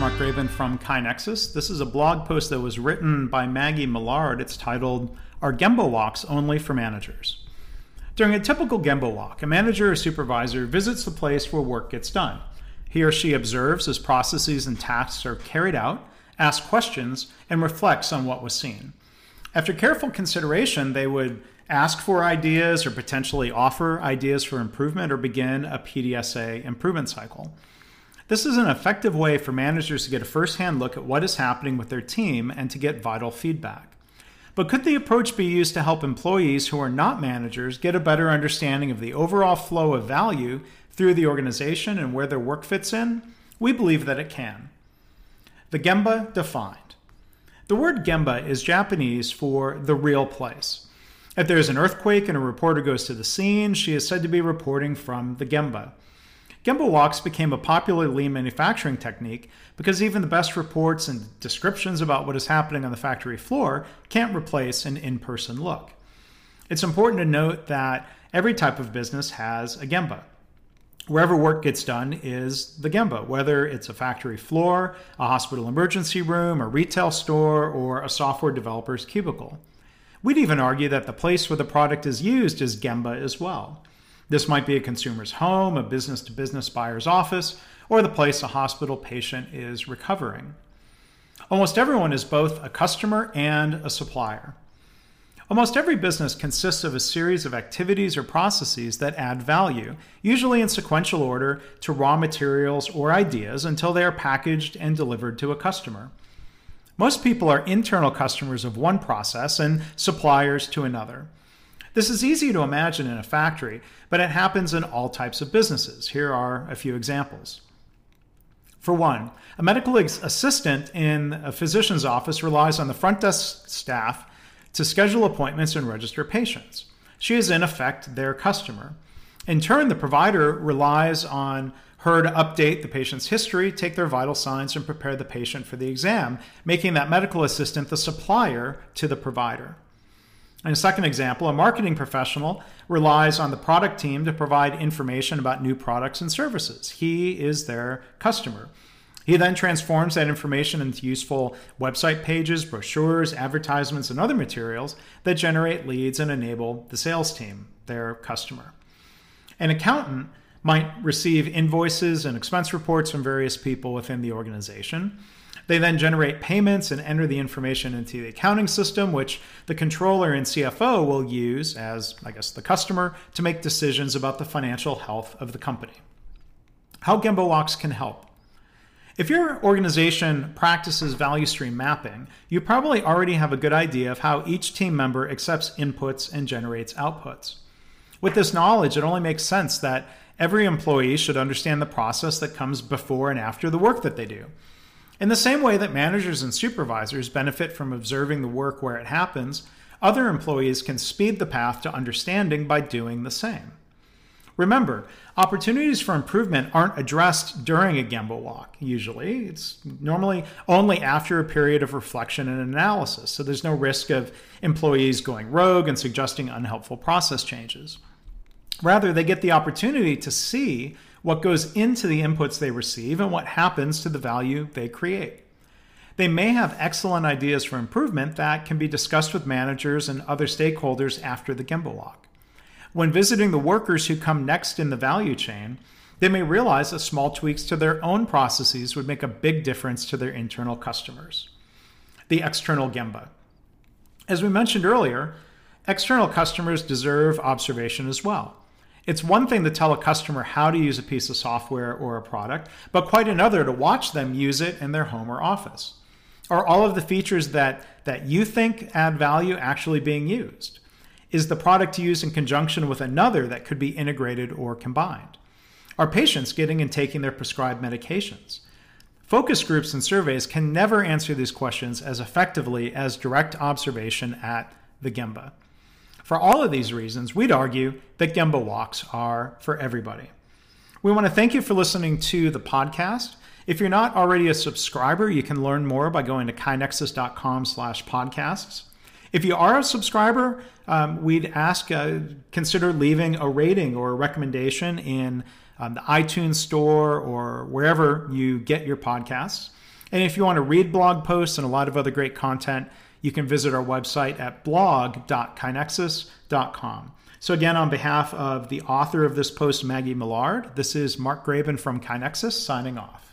Mark Graban from KaiNexus. This is a blog post that was written by Maggie Millard. It's titled Are Gemba Walks Only for Managers? During a typical Gemba walk, a manager or supervisor visits the place where work gets done. He or she observes as processes and tasks are carried out, asks questions, and reflects on what was seen. After careful consideration, they would ask for ideas or potentially offer ideas for improvement or begin a PDSA improvement cycle. This is an effective way for managers to get a firsthand look at what is happening with their team and to get vital feedback. But could the approach be used to help employees who are not managers get a better understanding of the overall flow of value through the organization and where their work fits in? We believe that it can. The Gemba defined. The word Gemba is Japanese for the real place. If there is an earthquake and a reporter goes to the scene, she is said to be reporting from the Gemba. Gemba walks became a popular lean manufacturing technique because even the best reports and descriptions about what is happening on the factory floor can't replace an in person look. It's important to note that every type of business has a Gemba. Wherever work gets done is the Gemba, whether it's a factory floor, a hospital emergency room, a retail store, or a software developer's cubicle. We'd even argue that the place where the product is used is Gemba as well. This might be a consumer's home, a business to business buyer's office, or the place a hospital patient is recovering. Almost everyone is both a customer and a supplier. Almost every business consists of a series of activities or processes that add value, usually in sequential order to raw materials or ideas until they are packaged and delivered to a customer. Most people are internal customers of one process and suppliers to another. This is easy to imagine in a factory, but it happens in all types of businesses. Here are a few examples. For one, a medical assistant in a physician's office relies on the front desk staff to schedule appointments and register patients. She is, in effect, their customer. In turn, the provider relies on her to update the patient's history, take their vital signs, and prepare the patient for the exam, making that medical assistant the supplier to the provider. In a second example, a marketing professional relies on the product team to provide information about new products and services. He is their customer. He then transforms that information into useful website pages, brochures, advertisements, and other materials that generate leads and enable the sales team, their customer. An accountant might receive invoices and expense reports from various people within the organization. They then generate payments and enter the information into the accounting system, which the controller and CFO will use as, I guess, the customer to make decisions about the financial health of the company. How Gemba Walks can help. If your organization practices value stream mapping, you probably already have a good idea of how each team member accepts inputs and generates outputs. With this knowledge, it only makes sense that every employee should understand the process that comes before and after the work that they do. In the same way that managers and supervisors benefit from observing the work where it happens, other employees can speed the path to understanding by doing the same. Remember, opportunities for improvement aren't addressed during a Gemba walk, usually. It's normally only after a period of reflection and analysis, so there's no risk of employees going rogue and suggesting unhelpful process changes. Rather, they get the opportunity to see what goes into the inputs they receive, and what happens to the value they create. They may have excellent ideas for improvement that can be discussed with managers and other stakeholders after the Gemba walk. When visiting the workers who come next in the value chain, they may realize that small tweaks to their own processes would make a big difference to their internal customers. The external Gemba. As we mentioned earlier, external customers deserve observation as well. It's one thing to tell a customer how to use a piece of software or a product, but quite another to watch them use it in their home or office. Are all of the features that, that you think add value actually being used? Is the product used in conjunction with another that could be integrated or combined? Are patients getting and taking their prescribed medications? Focus groups and surveys can never answer these questions as effectively as direct observation at the Gemba. For all of these reasons, we'd argue that Gemba walks are for everybody. We want to thank you for listening to the podcast. If you're not already a subscriber, you can learn more by going to kainexus.com slash podcasts. If you are a subscriber, um, we'd ask uh, consider leaving a rating or a recommendation in um, the iTunes store or wherever you get your podcasts. And if you want to read blog posts and a lot of other great content, you can visit our website at blog.kainexus.com. So, again, on behalf of the author of this post, Maggie Millard, this is Mark Graban from KaiNexus signing off.